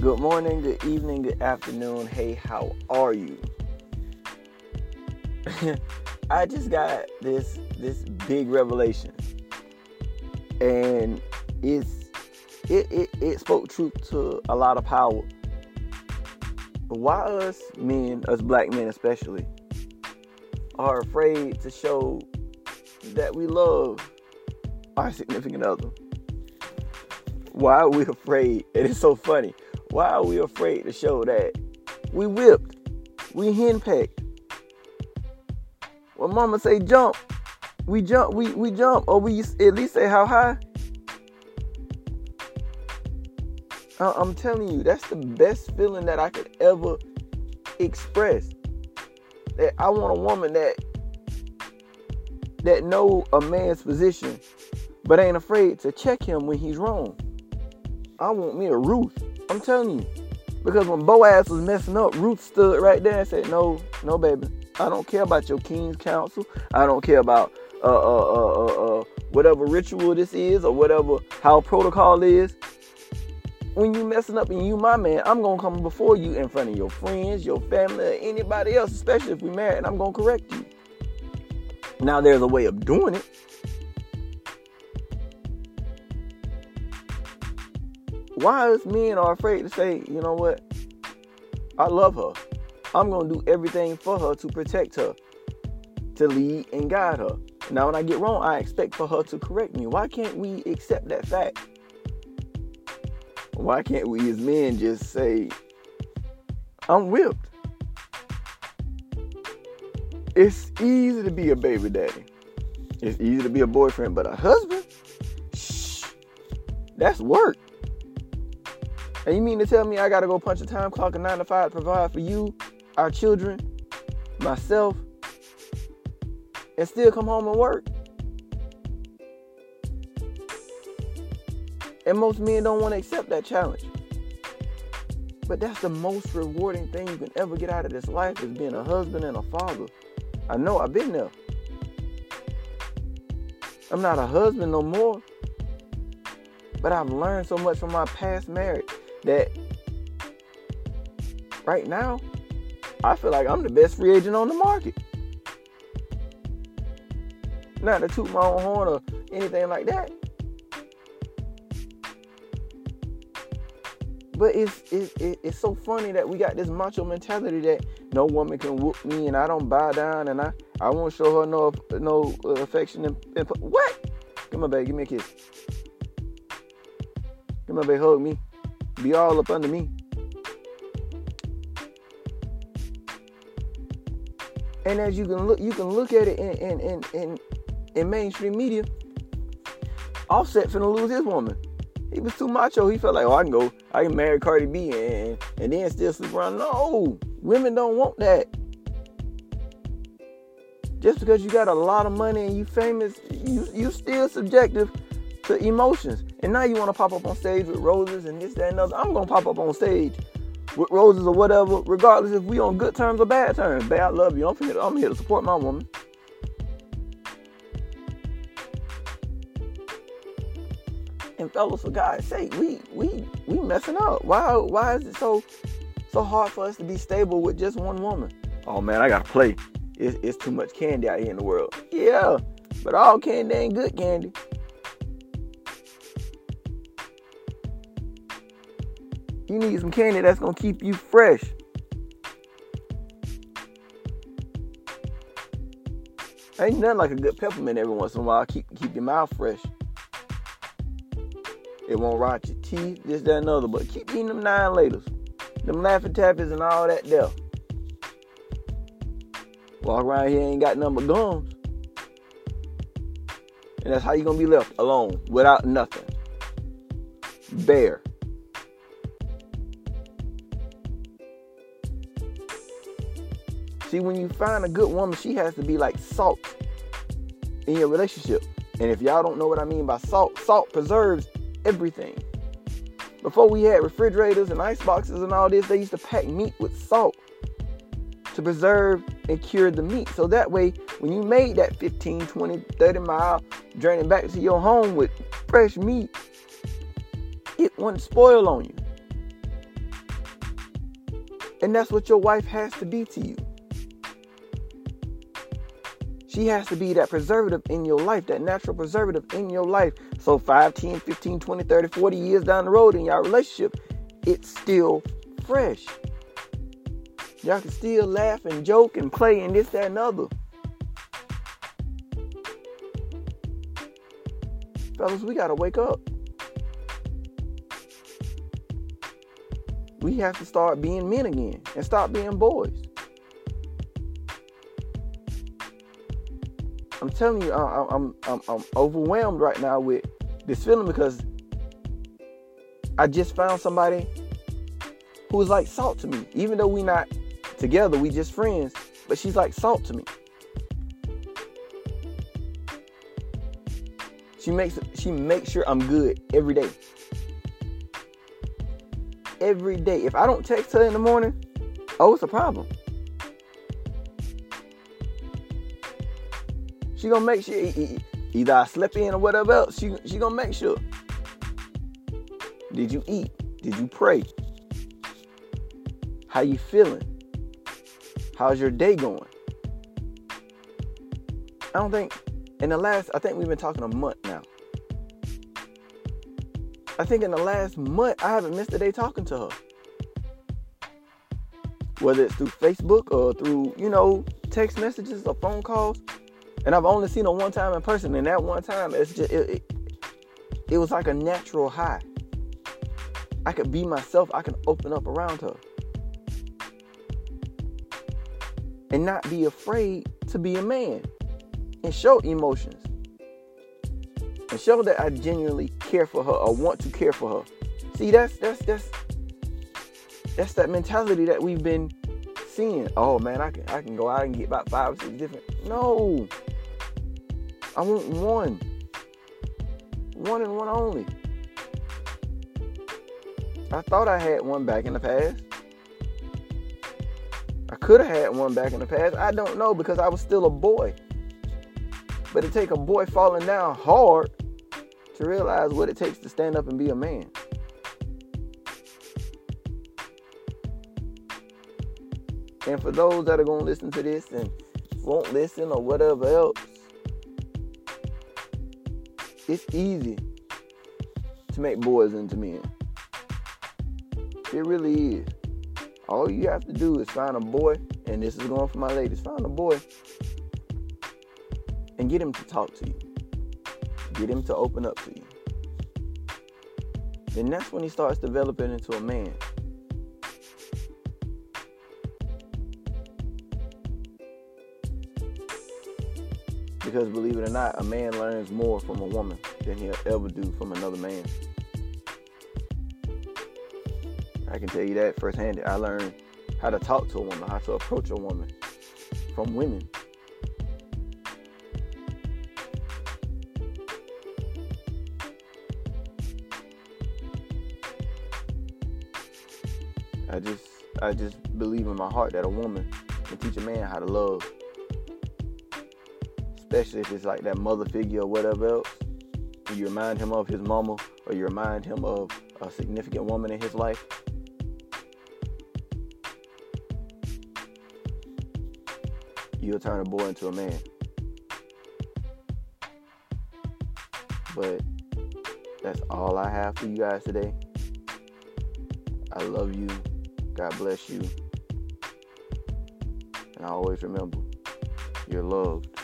Good morning, good evening, good afternoon. Hey, how are you? I just got this this big revelation. And it's it, it, it spoke truth to a lot of power. Why us men, us black men especially, are afraid to show that we love our significant other. Why are we afraid? It is so funny. Why are we afraid to show that we whipped, we henpecked? When mama say jump, we jump, we, we jump, or we at least say how high. I'm telling you, that's the best feeling that I could ever express. That I want a woman that that know a man's position, but ain't afraid to check him when he's wrong. I want me a Ruth. I'm telling you. Because when Boaz was messing up, Ruth stood right there and said, No, no, baby. I don't care about your king's counsel. I don't care about uh, uh, uh, uh, uh, whatever ritual this is or whatever how protocol is. When you messing up and you my man, I'm gonna come before you in front of your friends, your family, anybody else, especially if we married, and I'm gonna correct you. Now there's a way of doing it. Why us men are afraid to say, you know what? I love her. I'm gonna do everything for her to protect her, to lead and guide her. Now when I get wrong, I expect for her to correct me. Why can't we accept that fact? Why can't we as men just say, I'm whipped? It's easy to be a baby daddy. It's easy to be a boyfriend, but a husband? Shh. That's work. And you mean to tell me I gotta go punch a time clock at nine to five to provide for you, our children, myself, and still come home and work? And most men don't want to accept that challenge. But that's the most rewarding thing you can ever get out of this life is being a husband and a father. I know I've been there. I'm not a husband no more. But I've learned so much from my past marriage that right now, I feel like I'm the best free agent on the market. Not to toot my own horn or anything like that. But it's, it's, it's so funny that we got this macho mentality that no woman can whoop me and I don't bow down and I, I won't show her no no affection and, and what? Come on, baby, give me a kiss. Come on, baby, hug me. Be all up under me. And as you can look, you can look at it in in in in, in mainstream media. Offset finna lose his woman. He was too macho. He felt like, oh, I can go, I can marry Cardi B and, and then still sleep around. No, women don't want that. Just because you got a lot of money and you famous, you you still subjective to emotions. And now you want to pop up on stage with roses and this, that, and other. I'm gonna pop up on stage with roses or whatever, regardless if we on good terms or bad terms. Babe, I love you. I'm here, I'm here to support my woman. And fellas, for God's sake, we we we messing up. Why why is it so so hard for us to be stable with just one woman? Oh man, I gotta play. It's, it's too much candy out here in the world. Yeah, but all candy ain't good candy. You need some candy that's gonna keep you fresh. Ain't nothing like a good peppermint every once in a while. Keep keep your mouth fresh. It won't rot your teeth, this, that, and other. But keep eating them nine laters, them Laffy Taffies and all that there. Walk around here ain't got number gums. And that's how you gonna be left alone without nothing. Bare. See, when you find a good woman, she has to be like salt in your relationship. And if y'all don't know what I mean by salt, salt preserves everything. Before we had refrigerators and ice boxes and all this, they used to pack meat with salt to preserve and cure the meat. So that way, when you made that 15, 20, 30 mile journey back to your home with fresh meat, it wouldn't spoil on you. And that's what your wife has to be to you. She has to be that preservative in your life, that natural preservative in your life. So 5, 10, 15, 20, 30, 40 years down the road in your relationship, it's still fresh. Y'all can still laugh and joke and play and this, that, and other. Fellas, we gotta wake up. We have to start being men again and stop being boys. Telling you, I, I'm, I'm I'm overwhelmed right now with this feeling because I just found somebody who is like salt to me. Even though we're not together, we just friends, but she's like salt to me. She makes she makes sure I'm good every day. Every day. If I don't text her in the morning, oh, it's a problem. She gonna make sure either I slept in or whatever else. She she gonna make sure. Did you eat? Did you pray? How you feeling? How's your day going? I don't think in the last, I think we've been talking a month now. I think in the last month, I haven't missed a day talking to her. Whether it's through Facebook or through, you know, text messages or phone calls. And I've only seen her one time in person, and that one time, it's just, it, it, it was like a natural high. I could be myself, I can open up around her. And not be afraid to be a man and show emotions and show that I genuinely care for her or want to care for her. See, that's that's that's that's that mentality that we've been seeing. Oh man, I can I can go out and get about five or six different. No, I want one, one and one only. I thought I had one back in the past. I could have had one back in the past. I don't know because I was still a boy. But it take a boy falling down hard to realize what it takes to stand up and be a man. And for those that are going to listen to this and won't listen or whatever else, it's easy to make boys into men. It really is. All you have to do is find a boy, and this is going for my ladies find a boy and get him to talk to you. Get him to open up to you. Then that's when he starts developing into a man. Because believe it or not, a man learns more from a woman than he'll ever do from another man. I can tell you that firsthand. I learned how to talk to a woman, how to approach a woman from women. I just I just believe in my heart that a woman can teach a man how to love. Especially if it's like that mother figure or whatever else. You remind him of his mama or you remind him of a significant woman in his life. You'll turn a boy into a man. But that's all I have for you guys today. I love you. God bless you. And I always remember, you're loved.